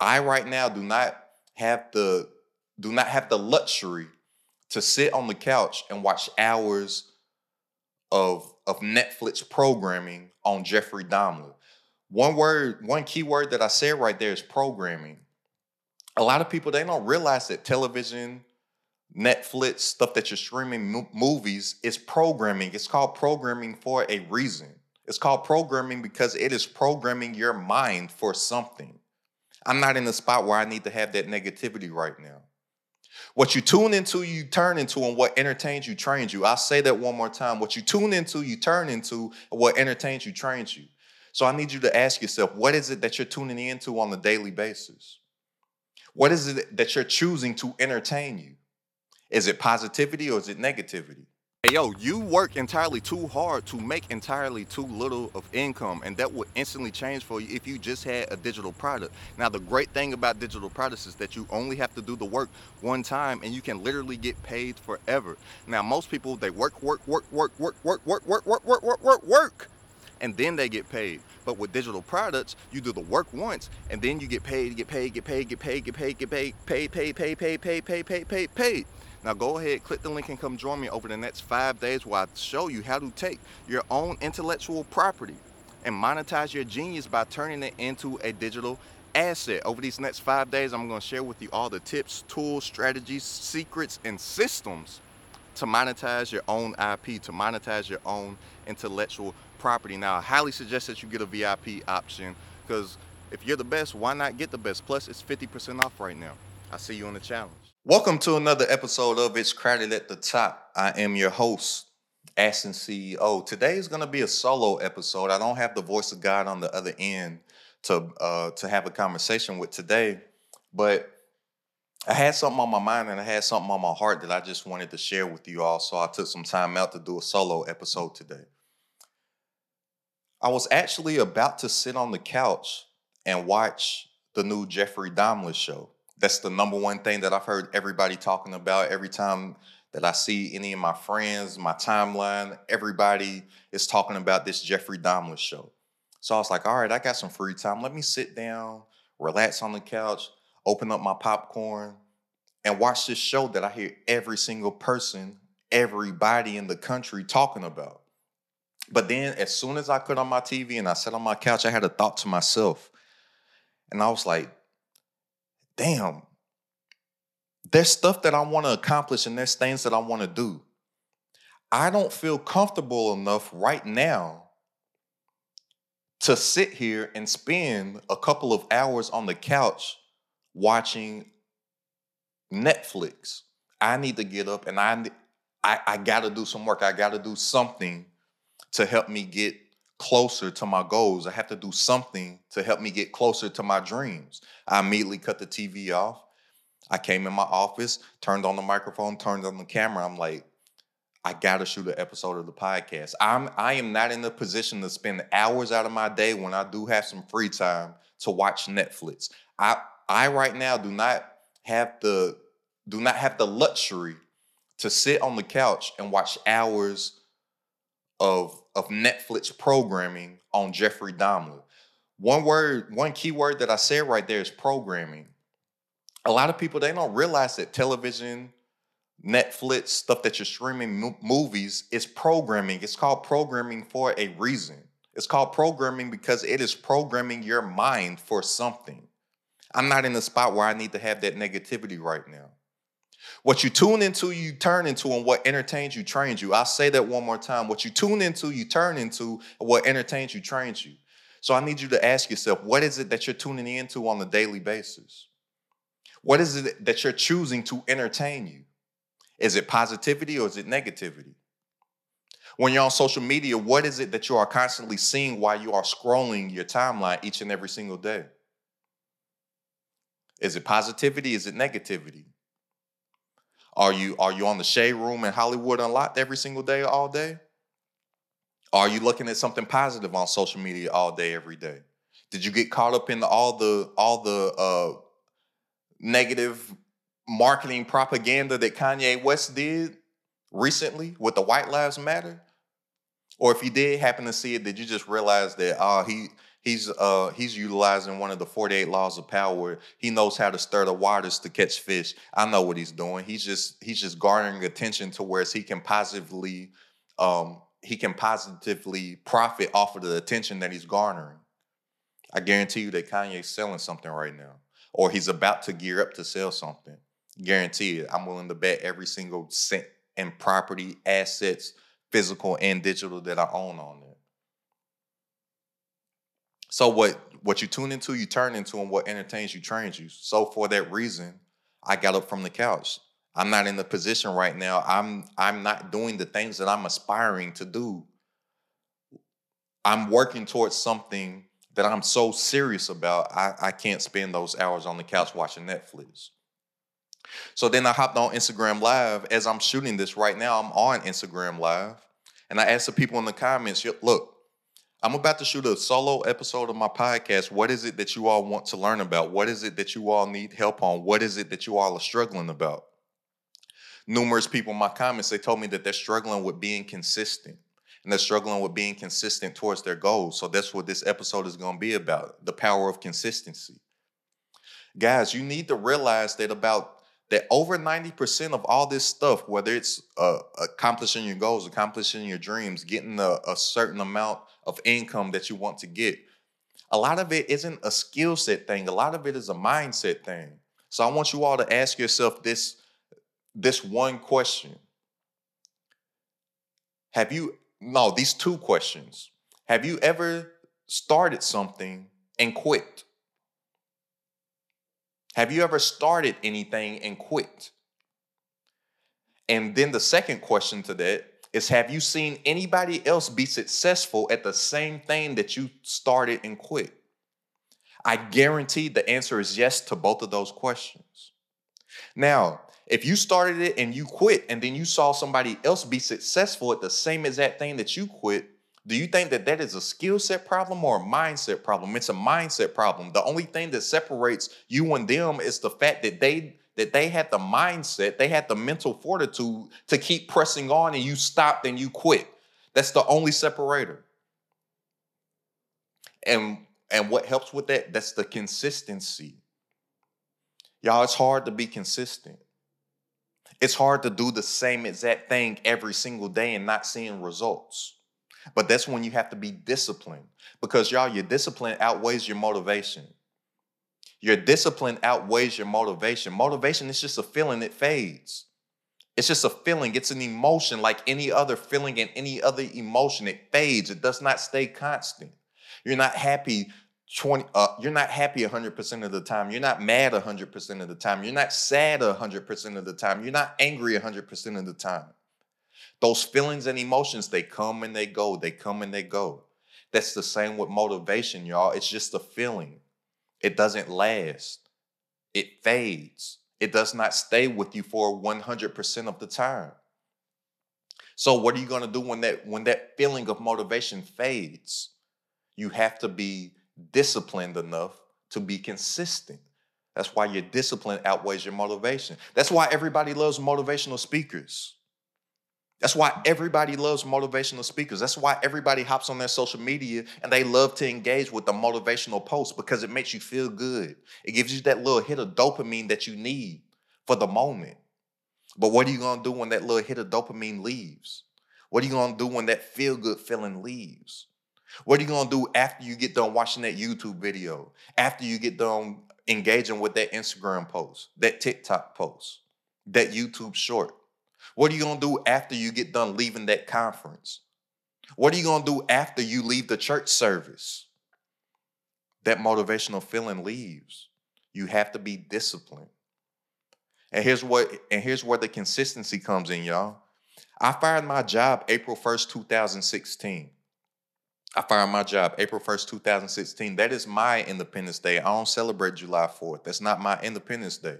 I right now do not have the do not have the luxury to sit on the couch and watch hours of of Netflix programming on Jeffrey Dahmer. One word, one key word that I said right there is programming. A lot of people they don't realize that television, Netflix, stuff that you're streaming movies is programming. It's called programming for a reason. It's called programming because it is programming your mind for something. I'm not in the spot where I need to have that negativity right now. What you tune into, you turn into, and what entertains you, trains you. I'll say that one more time. What you tune into, you turn into, and what entertains you, trains you. So I need you to ask yourself, what is it that you're tuning into on a daily basis? What is it that you're choosing to entertain you? Is it positivity or is it negativity? Hey, yo, you work entirely too hard to make entirely too little of income, and that would instantly change for you if you just had a digital product. Now, the great thing about digital products is that you only have to do the work one time and you can literally get paid forever. Now, most people, they work, work, work, work, work, work, work, work, work, work, work, work, work, and then they get paid. But with digital products, you do the work once and then you get paid, get paid, get paid, get paid, get paid, get paid, paid, paid, paid, paid, paid, paid, paid, paid, paid. Now go ahead, click the link and come join me over the next five days where I show you how to take your own intellectual property and monetize your genius by turning it into a digital asset. Over these next five days, I'm gonna share with you all the tips, tools, strategies, secrets, and systems to monetize your own IP, to monetize your own intellectual property. Now, I highly suggest that you get a VIP option because if you're the best, why not get the best? Plus, it's 50% off right now. I'll see you on the challenge. Welcome to another episode of It's Crowded at the Top. I am your host, Asten CEO. Today is going to be a solo episode. I don't have the voice of God on the other end to uh, to have a conversation with today, but I had something on my mind and I had something on my heart that I just wanted to share with you all. So I took some time out to do a solo episode today. I was actually about to sit on the couch and watch the new Jeffrey Dahmer show that's the number one thing that I've heard everybody talking about every time that I see any of my friends, my timeline, everybody is talking about this Jeffrey Dahmer show. So I was like, all right, I got some free time. Let me sit down, relax on the couch, open up my popcorn, and watch this show that I hear every single person, everybody in the country talking about. But then as soon as I put on my TV and I sat on my couch, I had a thought to myself. And I was like, damn, there's stuff that I want to accomplish and there's things that I want to do. I don't feel comfortable enough right now to sit here and spend a couple of hours on the couch watching Netflix. I need to get up and I I, I got to do some work. I got to do something to help me get closer to my goals. I have to do something to help me get closer to my dreams. I immediately cut the TV off. I came in my office, turned on the microphone, turned on the camera. I'm like, I gotta shoot an episode of the podcast. I'm I am not in the position to spend hours out of my day when I do have some free time to watch Netflix. I I right now do not have the do not have the luxury to sit on the couch and watch hours of of Netflix programming on Jeffrey Dahmer. One word, one key word that I said right there is programming. A lot of people they don't realize that television, Netflix, stuff that you're streaming movies is programming. It's called programming for a reason. It's called programming because it is programming your mind for something. I'm not in a spot where I need to have that negativity right now. What you tune into, you turn into, and what entertains you, trains you. I'll say that one more time. What you tune into, you turn into, and what entertains you, trains you. So I need you to ask yourself, what is it that you're tuning into on a daily basis? What is it that you're choosing to entertain you? Is it positivity or is it negativity? When you're on social media, what is it that you are constantly seeing while you are scrolling your timeline each and every single day? Is it positivity? Is it negativity? Are you are you on the shade room in Hollywood Unlocked every single day, all day? Are you looking at something positive on social media all day, every day? Did you get caught up in all the all the uh, negative marketing propaganda that Kanye West did recently with the White Lives Matter? Or if you did happen to see it, did you just realize that uh, he He's uh he's utilizing one of the 48 laws of power. He knows how to stir the waters to catch fish. I know what he's doing. He's just he's just garnering attention to where he can positively um he can positively profit off of the attention that he's garnering. I guarantee you that Kanye's selling something right now, or he's about to gear up to sell something. Guarantee it. I'm willing to bet every single cent in property, assets, physical and digital that I own on it. So what what you tune into, you turn into, and what entertains you trains you. So for that reason, I got up from the couch. I'm not in the position right now. I'm I'm not doing the things that I'm aspiring to do. I'm working towards something that I'm so serious about. I, I can't spend those hours on the couch watching Netflix. So then I hopped on Instagram Live. As I'm shooting this right now, I'm on Instagram Live. And I asked the people in the comments, look, I'm about to shoot a solo episode of my podcast. What is it that you all want to learn about? What is it that you all need help on? What is it that you all are struggling about? Numerous people in my comments, they told me that they're struggling with being consistent and they're struggling with being consistent towards their goals. So that's what this episode is going to be about the power of consistency. Guys, you need to realize that about that over 90% of all this stuff, whether it's uh, accomplishing your goals, accomplishing your dreams, getting a, a certain amount of income that you want to get, a lot of it isn't a skill set thing. A lot of it is a mindset thing. So I want you all to ask yourself this, this one question. Have you, no, these two questions. Have you ever started something and quit? Have you ever started anything and quit? And then the second question to that is Have you seen anybody else be successful at the same thing that you started and quit? I guarantee the answer is yes to both of those questions. Now, if you started it and you quit, and then you saw somebody else be successful at the same exact thing that you quit, do you think that that is a skill set problem or a mindset problem? It's a mindset problem. The only thing that separates you and them is the fact that they that they had the mindset, they had the mental fortitude to keep pressing on and you stopped and you quit. That's the only separator. And and what helps with that? That's the consistency. Y'all, it's hard to be consistent. It's hard to do the same exact thing every single day and not seeing results. But that's when you have to be disciplined because y'all, your discipline outweighs your motivation. Your discipline outweighs your motivation. Motivation is just a feeling, it fades. It's just a feeling, it's an emotion like any other feeling and any other emotion. It fades, it does not stay constant. You're not happy 20 uh, you're not happy 100% of the time you're not mad 100% of the time you're not sad 100% of the time you're not angry 100% of the time those feelings and emotions, they come and they go. They come and they go. That's the same with motivation, y'all. It's just a feeling. It doesn't last. It fades. It does not stay with you for 100% of the time. So what are you going to do when that when that feeling of motivation fades? You have to be disciplined enough to be consistent. That's why your discipline outweighs your motivation. That's why everybody loves motivational speakers. That's why everybody loves motivational speakers. That's why everybody hops on their social media and they love to engage with the motivational post because it makes you feel good. It gives you that little hit of dopamine that you need for the moment. But what are you to do when that little hit of dopamine leaves? What are you to do when that feel good feeling leaves? What are you to do after you get done watching that YouTube video? After you get done engaging with that Instagram post, that TikTok post, that YouTube short? What are you going to do after you get done leaving that conference? What are you going to do after you leave the church service? That motivational feeling leaves. You have to be disciplined. And here's what and here's where the consistency comes in, y'all. I fired my job April 1st, 2016. I fired my job April 1st, 2016. That is my Independence Day. I don't celebrate July 4th. That's not my Independence Day.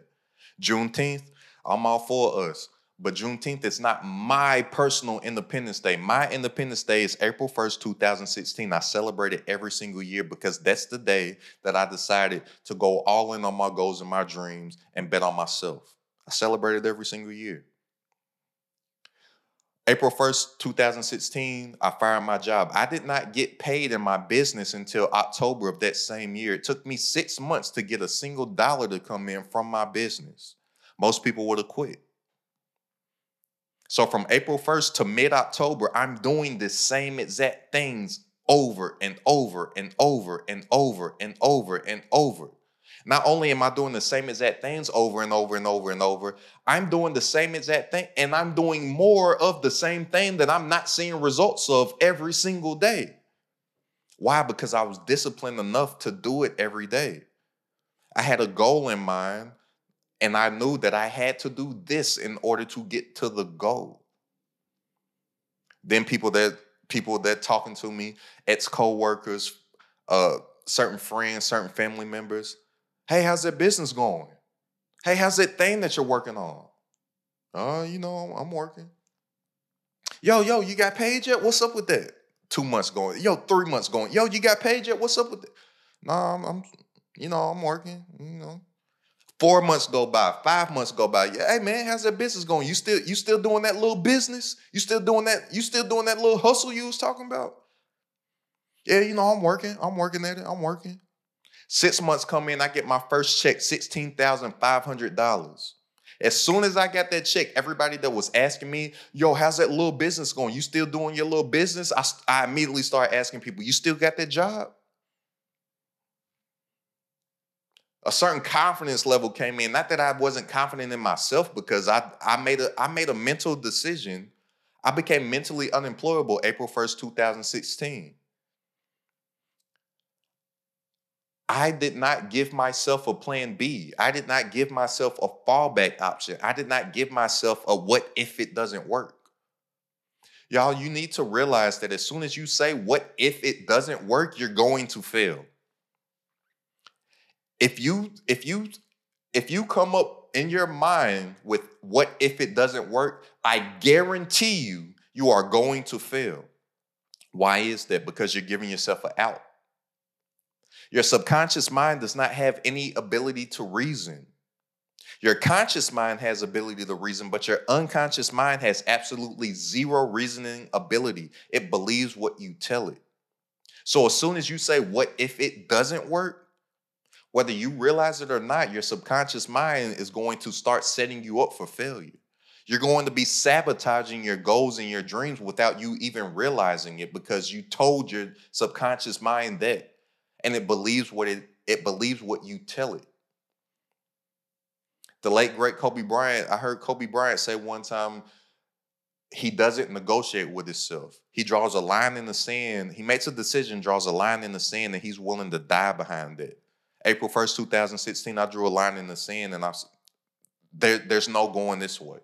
Juneteenth, I'm all for us. But Juneteenth is not my personal Independence Day. My Independence Day is April 1st, 2016. I celebrate it every single year because that's the day that I decided to go all in on my goals and my dreams and bet on myself. I celebrate it every single year. April 1st, 2016, I fired my job. I did not get paid in my business until October of that same year. It took me six months to get a single dollar to come in from my business. Most people would have quit. So from April 1st to mid October, I'm doing the same exact things over and over and over and over and over and over. Not only am I doing the same exact things over and over and over and over, I'm doing the same exact thing and I'm doing more of the same thing that I'm not seeing results of every single day. Why? Because I was disciplined enough to do it every day. I had a goal in mind and I knew that I had to do this in order to get to the goal. Then people that people that talking to me, ex co-workers, uh, certain friends, certain family members, Hey, how's that business going? Hey, how's that thing that you're working on? Uh, you know, I'm working. Yo, yo, you got paid yet? What's up with that? Two months going. Yo, three months going. Yo, you got paid yet? What's up with that? Nah, I'm, I'm you know, I'm working. You know, four months go by, five months go by. Hey man, how's that business going? You still, you still doing that little business? You still doing that? You still doing that little hustle you was talking about? Yeah, you know, I'm working. I'm working at it. I'm working. Six months come in, I get my first check, $16,500. As soon as I got that check, everybody that was asking me, yo, how's that little business going? You still doing your little business? I, I immediately started asking people, you still got that job? A certain confidence level came in. Not that I wasn't confident in myself, because I, I made a I made a mental decision. I became mentally unemployable April 1st, 2016. I did not give myself a plan B. I did not give myself a fallback option. I did not give myself a what if it doesn't work. Y'all, you need to realize that as soon as you say what if it doesn't work, you're going to fail. If you if you if you come up in your mind with what if it doesn't work, I guarantee you you are going to fail. Why is that? Because you're giving yourself an out. Your subconscious mind does not have any ability to reason. Your conscious mind has ability to reason, but your unconscious mind has absolutely zero reasoning ability. It believes what you tell it. So as soon as you say, What if it doesn't work? Whether you realize it or not, your subconscious mind is going to start setting you up for failure. You're going to be sabotaging your goals and your dreams without you even realizing it because you told your subconscious mind that and it believes what it it believes what you tell it. The late great Kobe Bryant, I heard Kobe Bryant say one time he doesn't negotiate with himself. He draws a line in the sand. He makes a decision, draws a line in the sand, and he's willing to die behind it. April 1st, 2016, I drew a line in the sand and I there, there's no going this way.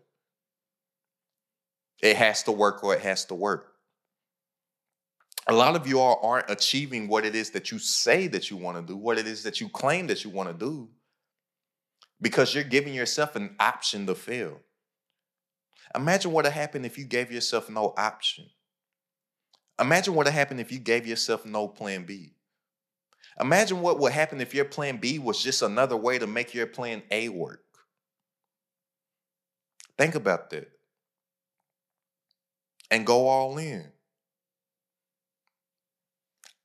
It has to work or it has to work a lot of you all aren't achieving what it is that you say that you want to do, what it is that you claim that you want to do, because you're giving yourself an option to fail. Imagine what would happen if you gave yourself no option. Imagine what would happen if you gave yourself no plan B. Imagine what would happen if your plan B was just another way to make your plan A work. Think about that. And go all in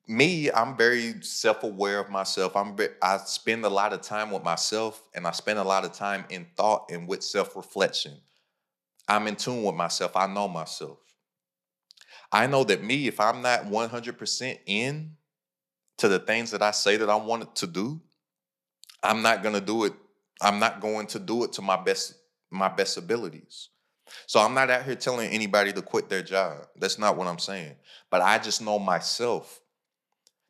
me, I'm very self-aware of myself. I'm I spend a lot of time with myself, and I spend a lot of time in thought and with self-reflection. I'm in tune with myself. I know myself. I know that me, if I'm not 100% in to the things that I say that I wanted to do, I'm not gonna do it. I'm not going to do it to my best my best abilities. So I'm not out here telling anybody to quit their job. That's not what I'm saying. But I just know myself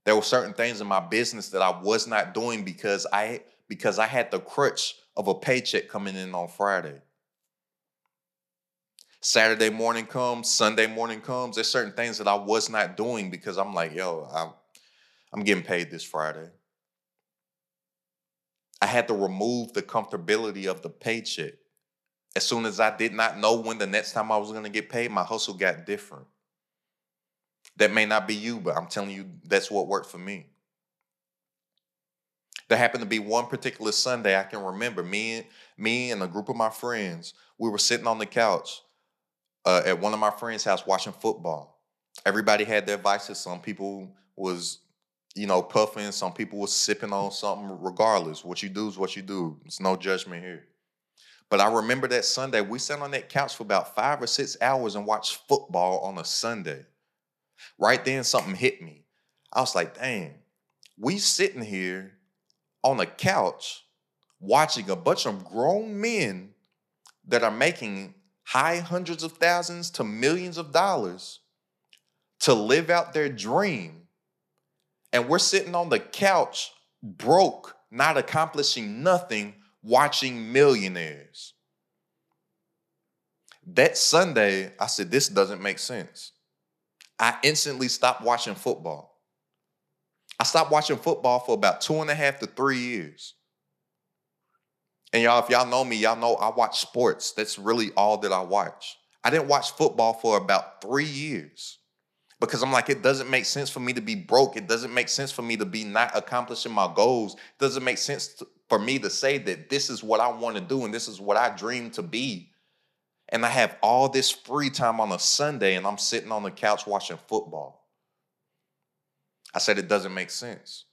there were certain things in my business that I was not doing because I because I had the crutch of a paycheck coming in on Friday. Saturday morning comes, Sunday morning comes. There's certain things that I was not doing because I'm like, yo, I'm, I'm getting paid this Friday. I had to remove the comfortability of the paycheck. As soon as I did not know when the next time I was going to get paid, my hustle got different. That may not be you, but I'm telling you, that's what worked for me. There happened to be one particular Sunday I can remember. Me, me and a group of my friends, we were sitting on the couch. uh, at one of my friends' house watching football. Everybody had their vices. Some people was, you know, puffing. Some people was sipping on something. Regardless, what you do is what you do. It's no judgment here. But I remember that Sunday we sat on that couch for about five or six hours and watched football on a Sunday. Right then, something hit me. I was like, "Dang, we sitting here on a couch watching a bunch of grown men that are making high hundreds of thousands to millions of dollars to live out their dream. And we're sitting on the couch, broke, not accomplishing nothing, watching millionaires. That Sunday, I said, This doesn't make sense. I instantly stopped watching football. I stopped watching football for about two and a half to three years. And y'all, if y'all know me, y'all know I watch sports. That's really all that I watch. I didn't watch football for about three years because I'm like, it doesn't make sense for me to be broke. It doesn't make sense for me to be not accomplishing my goals. It doesn't make sense to, for me to say that this is what I want to do and this is what I dream to be. And I have all this free time on a Sunday and I'm sitting on the couch watching football. I said, it doesn't make sense.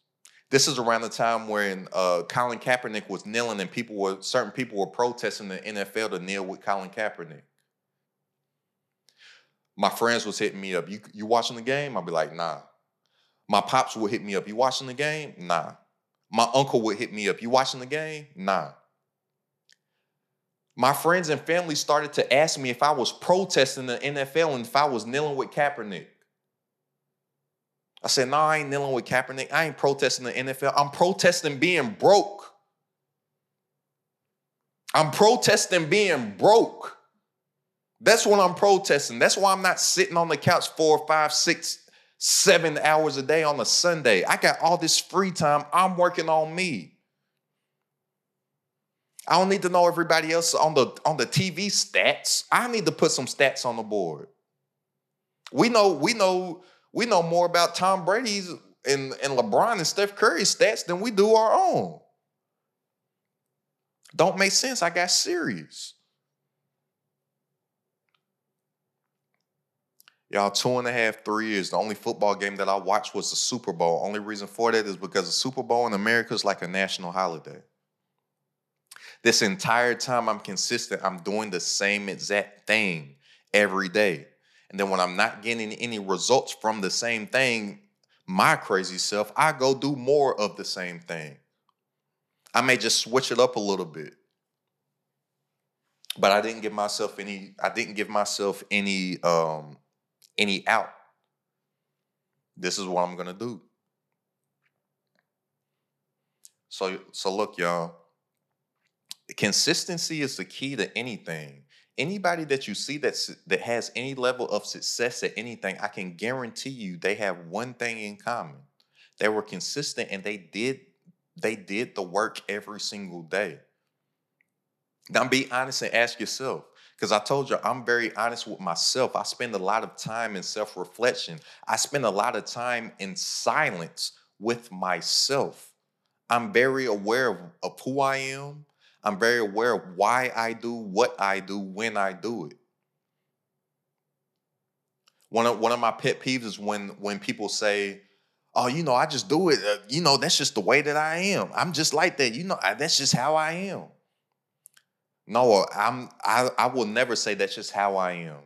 This is around the time when uh, Colin Kaepernick was kneeling, and people were certain people were protesting the NFL to kneel with Colin Kaepernick. My friends was hitting me up. You you watching the game? I'd be like, nah. My pops would hit me up. You watching the game? Nah. My uncle would hit me up. You watching the game? Nah. My friends and family started to ask me if I was protesting the NFL and if I was kneeling with Kaepernick. I said, no, I ain't kneeling with Kaepernick. I ain't protesting the NFL. I'm protesting being broke. I'm protesting being broke. That's what I'm protesting. That's why I'm not sitting on the couch four, five, six, seven hours a day on a Sunday. I got all this free time. I'm working on me. I don't need to know everybody else on the on the TV stats. I need to put some stats on the board. We know, we know we know more about Tom Brady's and, and LeBron and Steph Curry's stats than we do our own. Don't make sense. I got serious. Y'all, two and a half, three years. The only football game that I watched was the Super Bowl. Only reason for that is because the Super Bowl in America is like a national holiday. This entire time I'm consistent, I'm doing the same exact thing every day. And then when I'm not getting any results from the same thing, my crazy self, I go do more of the same thing. I may just switch it up a little bit. But I didn't give myself any I didn't give myself any um any out. This is what I'm going to do. So so look y'all, consistency is the key to anything anybody that you see that's that has any level of success at anything, I can guarantee you they have one thing in common. They were consistent and they did they did the work every single day. Now be honest and ask yourself, because I told you I'm very honest with myself. I spend a lot of time in self-reflection. I spend a lot of time in silence with myself. I'm very aware of, of who I am. I'm very aware of why I do what I do when I do it. One of, one of my pet peeves is when when people say, "Oh, you know, I just do it. Uh, you know, that's just the way that I am. I'm just like that. You know, I, that's just how I am." No, uh, I'm I, I will never say that's just how I am.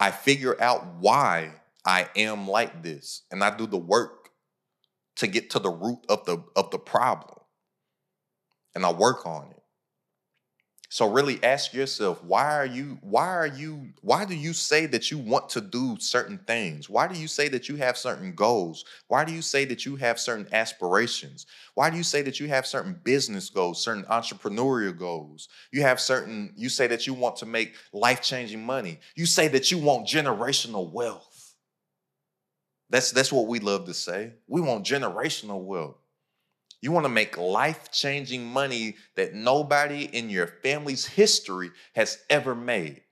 I figure out why I am like this, and I do the work to get to the root of the of the problem and I work on it. So really ask yourself, why are you, why are you, why do you say that you want to do certain things? Why do you say that you have certain goals? Why do you say that you have certain aspirations? Why do you say that you have certain business goals, certain entrepreneurial goals? You have certain, you say that you want to make life-changing money. You say that you want generational wealth. That's that's what we love to say. We want generational wealth. You want to make life changing money that nobody in your family's history has ever made.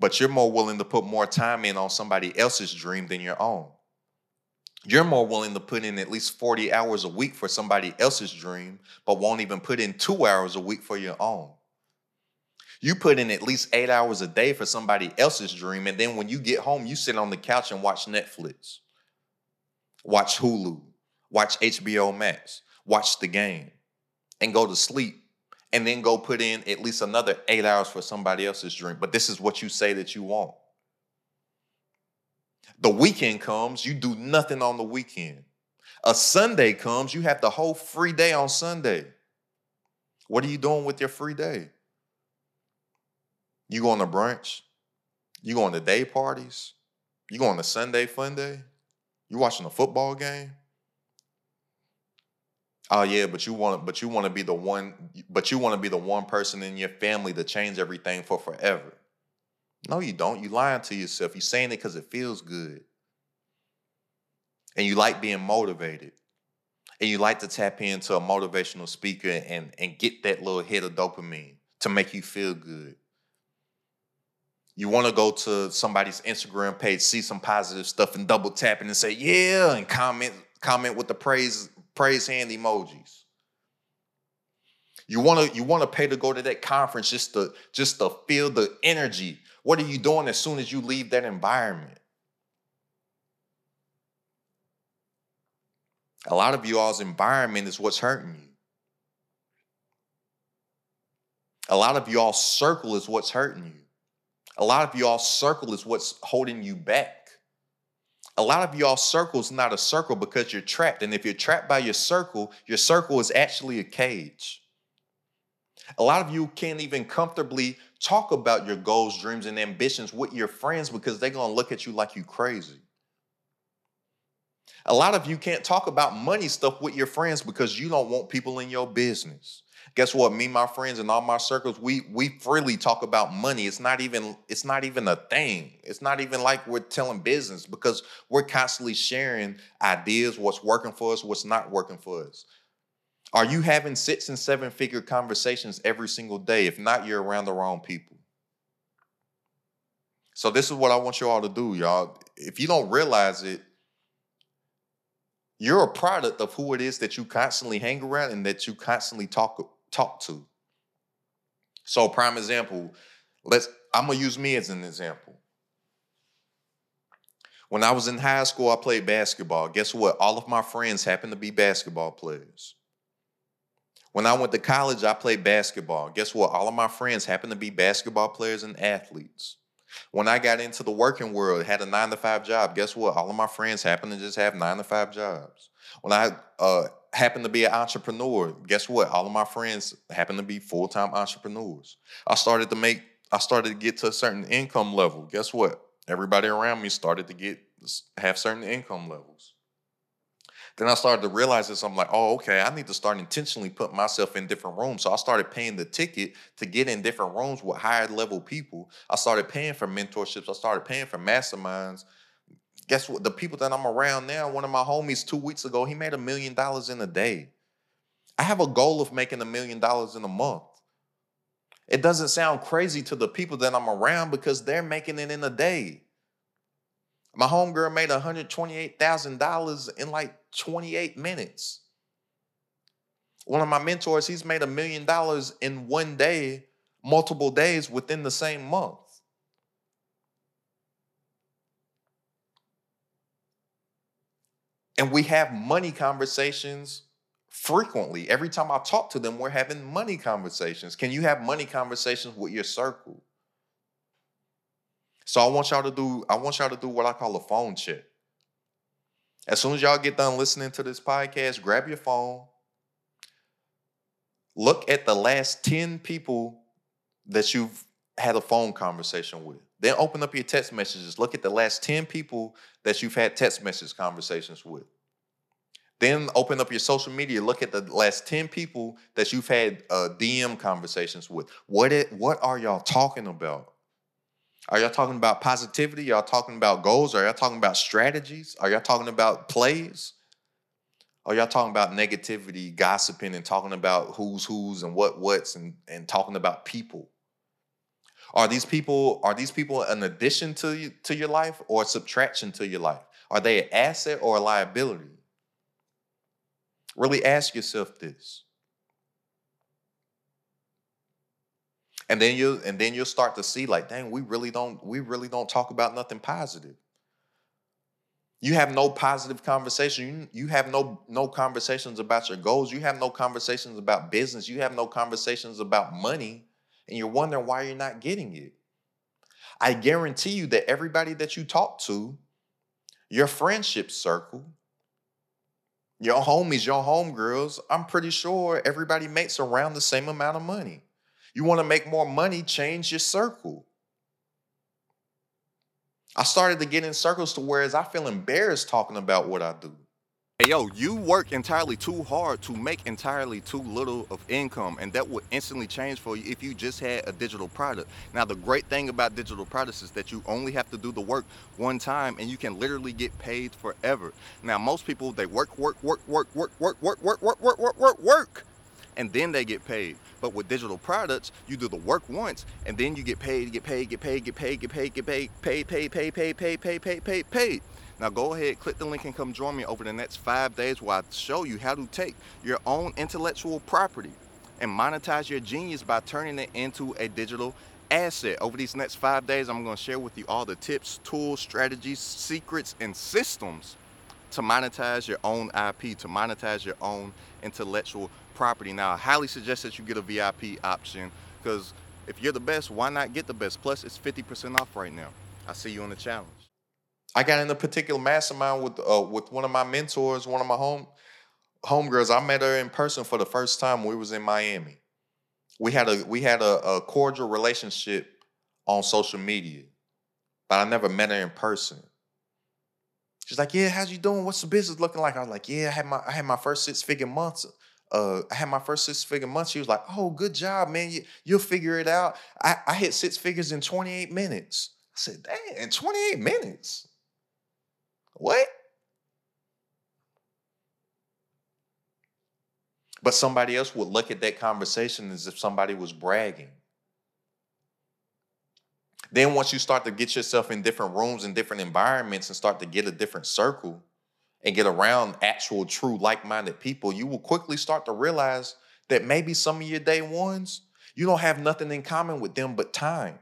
But you're more willing to put more time in on somebody else's dream than your own. You're more willing to put in at least 40 hours a week for somebody else's dream, but won't even put in two hours a week for your own. You put in at least eight hours a day for somebody else's dream, and then when you get home, you sit on the couch and watch Netflix, watch Hulu, watch HBO Max, watch the game, and go to sleep, and then go put in at least another eight hours for somebody else's dream. But this is what you say that you want. The weekend comes, you do nothing on the weekend. A Sunday comes, you have the whole free day on Sunday. What are you doing with your free day? You going to brunch? You going to day parties? You going to Sunday fun day? You watching a football game? Oh yeah, but you want but you want to be the one but you want to be the one person in your family to change everything for forever. No, you don't. You lying to yourself. You saying it because it feels good. And you like being motivated. And you like to tap into a motivational speaker and, and get that little hit of dopamine to make you feel good. You want to go to somebody's Instagram page, see some positive stuff, and double tap it and say, yeah, and comment, comment with the praise, praise hand emojis. You want to you want to pay to go to that conference just to just to feel the energy what are you doing as soon as you leave that environment? A lot of you all's environment is what's hurting you. A lot of you all's circle is what's hurting you. A lot of y'all circle is what's holding you back. A lot of y'all circle is not a circle because you're trapped. And if you're trapped by your circle, your circle is actually a cage. A lot of you can't even comfortably talk about your goals, dreams, and ambitions with your friends because they're going to look at you like you crazy. A lot of you can't talk about money stuff with your friends because you don't want people in your business. Guess what? Me, my friends, and all my circles, we we freely talk about money. It's not even it's not even a thing. It's not even like we're telling business because we're constantly sharing ideas, what's working for us, what's not working for us. Are you having six and seven figure conversations every single day? If not, you're around the wrong people. So, this is what I want you all to do, y'all. If you don't realize it, you're a product of who it is that you constantly hang around and that you constantly talk talk to. So, prime example, let's I'm gonna use me as an example. When I was in high school, I played basketball. Guess what? All of my friends happened to be basketball players. When I went to college, I played basketball. Guess what? All of my friends happened to be basketball players and athletes. When I got into the working world, had a nine to five job. Guess what? All of my friends happened to just have nine to five jobs. When I uh, happened to be an entrepreneur, guess what? All of my friends happened to be full time entrepreneurs. I started to make, I started to get to a certain income level. Guess what? Everybody around me started to get have certain income levels. Then I started to realize this. I'm like, oh, okay, I need to start intentionally putting myself in different rooms. So I started paying the ticket to get in different rooms with higher level people. I started paying for mentorships. I started paying for masterminds. Guess what? The people that I'm around now, one of my homies two weeks ago, he made a million dollars in a day. I have a goal of making a million dollars in a month. It doesn't sound crazy to the people that I'm around because they're making it in a day. My homegirl made $128,000 in like 28 minutes. One of my mentors, he's made a million dollars in one day, multiple days within the same month. And we have money conversations frequently. Every time I talk to them, we're having money conversations. Can you have money conversations with your circle? So I want y'all to do, I want y'all to do what I call a phone check. As soon as y'all get done listening to this podcast, grab your phone, look at the last 10 people that you've had a phone conversation with. Then open up your text messages. Look at the last 10 people that you've had text message conversations with. Then open up your social media. Look at the last 10 people that you've had uh, DM conversations with. What, it, what are y'all talking about? Are y'all talking about positivity? Y'all talking about goals? Are y'all talking about strategies? Are y'all talking about plays? Are y'all talking about negativity, gossiping, and talking about who's who's and what what's and, and talking about people? Are these people are these people an addition to to your life or a subtraction to your life? Are they an asset or a liability? Really ask yourself this. And then you and then you'll start to see like, dang, we really don't we really don't talk about nothing positive. You have no positive conversation. You, you have no no conversations about your goals. You have no conversations about business. You have no conversations about money, and you're wondering why you're not getting it. I guarantee you that everybody that you talk to, your friendship circle, your homies, your homegirls, I'm pretty sure everybody makes around the same amount of money. You want to make more money, change your circle. I started to get in circles to whereas I feel embarrassed talking about what I do. Hey, yo, you work entirely too hard to make entirely too little of income, and that would instantly change for you if you just had a digital product. Now, the great thing about digital products is that you only have to do the work one time, and you can literally get paid forever. Now, most people they work, work, work, work, work, work, work, work, work, work, work, work, work, and then they get paid. But with digital products, you do the work once, and then you get paid, get paid, get paid, get paid, get paid, get paid, paid, paid, paid, paid, paid, paid, paid, paid, paid. Now go ahead, click the link and come join me over the next five days where I show you how to take your own intellectual property and monetize your genius by turning it into a digital asset. Over these next five days, I'm gonna share with you all the tips, tools, strategies, secrets, and systems to monetize your own IP, to monetize your own intellectual property. Now, I highly suggest that you get a VIP option because if you're the best, why not get the best? Plus, it's 50% off right now. I see you on the challenge. I got in a particular mastermind with uh, with one of my mentors, one of my home homegirls. I met her in person for the first time. We was in Miami. We had a we had a, a cordial relationship on social media, but I never met her in person. She's like, "Yeah, how's you doing? What's the business looking like?" I was like, "Yeah, I had my I had my first six figure months. Uh, I had my first six figure month. She was like, "Oh, good job, man. You, you'll figure it out." I, I hit six figures in 28 minutes. I said, "Damn, in 28 minutes." What? But somebody else would look at that conversation as if somebody was bragging. Then once you start to get yourself in different rooms and different environments and start to get a different circle and get around actual true like-minded people, you will quickly start to realize that maybe some of your day ones, you don't have nothing in common with them but time.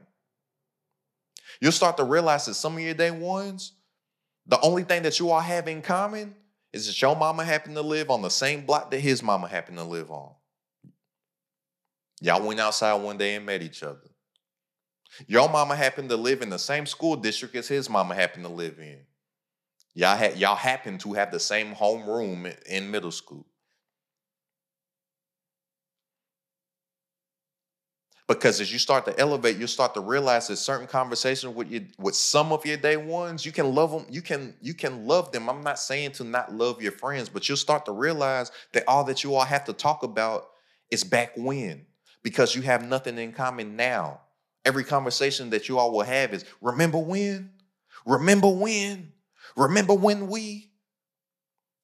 You'll start to realize that some of your day ones, the only thing that you all have in common is that your mama happened to live on the same block that his mama happened to live on. Y'all went outside one day and met each other. Your mama happened to live in the same school district as his mama happened to live in. Y'all had y'all happen to have the same homeroom in middle school. Because as you start to elevate, you start to realize that certain conversations with you, with some of your day ones, you can love them. You can you can love them. I'm not saying to not love your friends, but you'll start to realize that all that you all have to talk about is back when, because you have nothing in common now. Every conversation that you all will have is remember when, remember when, remember when we,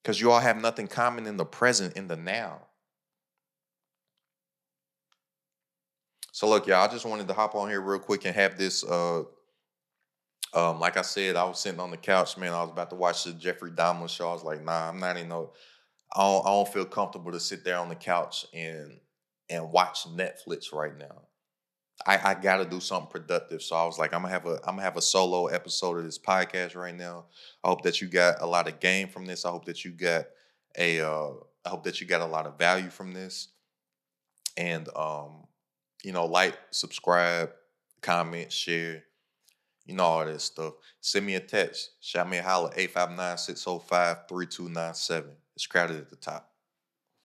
because you all have nothing common in the present, in the now. So look, y'all, I just wanted to hop on here real quick and have this. Uh, um, like I said, I was sitting on the couch, man. I was about to watch the Jeffrey Dahmer show. I was like, nah, I'm not even. No, I don't, I don't feel comfortable to sit there on the couch and and watch Netflix right now. I, I got to do something productive. So I was like, I'm gonna have a I'm gonna have a solo episode of this podcast right now. I hope that you got a lot of gain from this. I hope that you got a uh, I hope that you got a lot of value from this. And um, you know, like, subscribe, comment, share, you know, all that stuff. Send me a text. Shout me a holler, 859 605 3297. It's crowded at the top.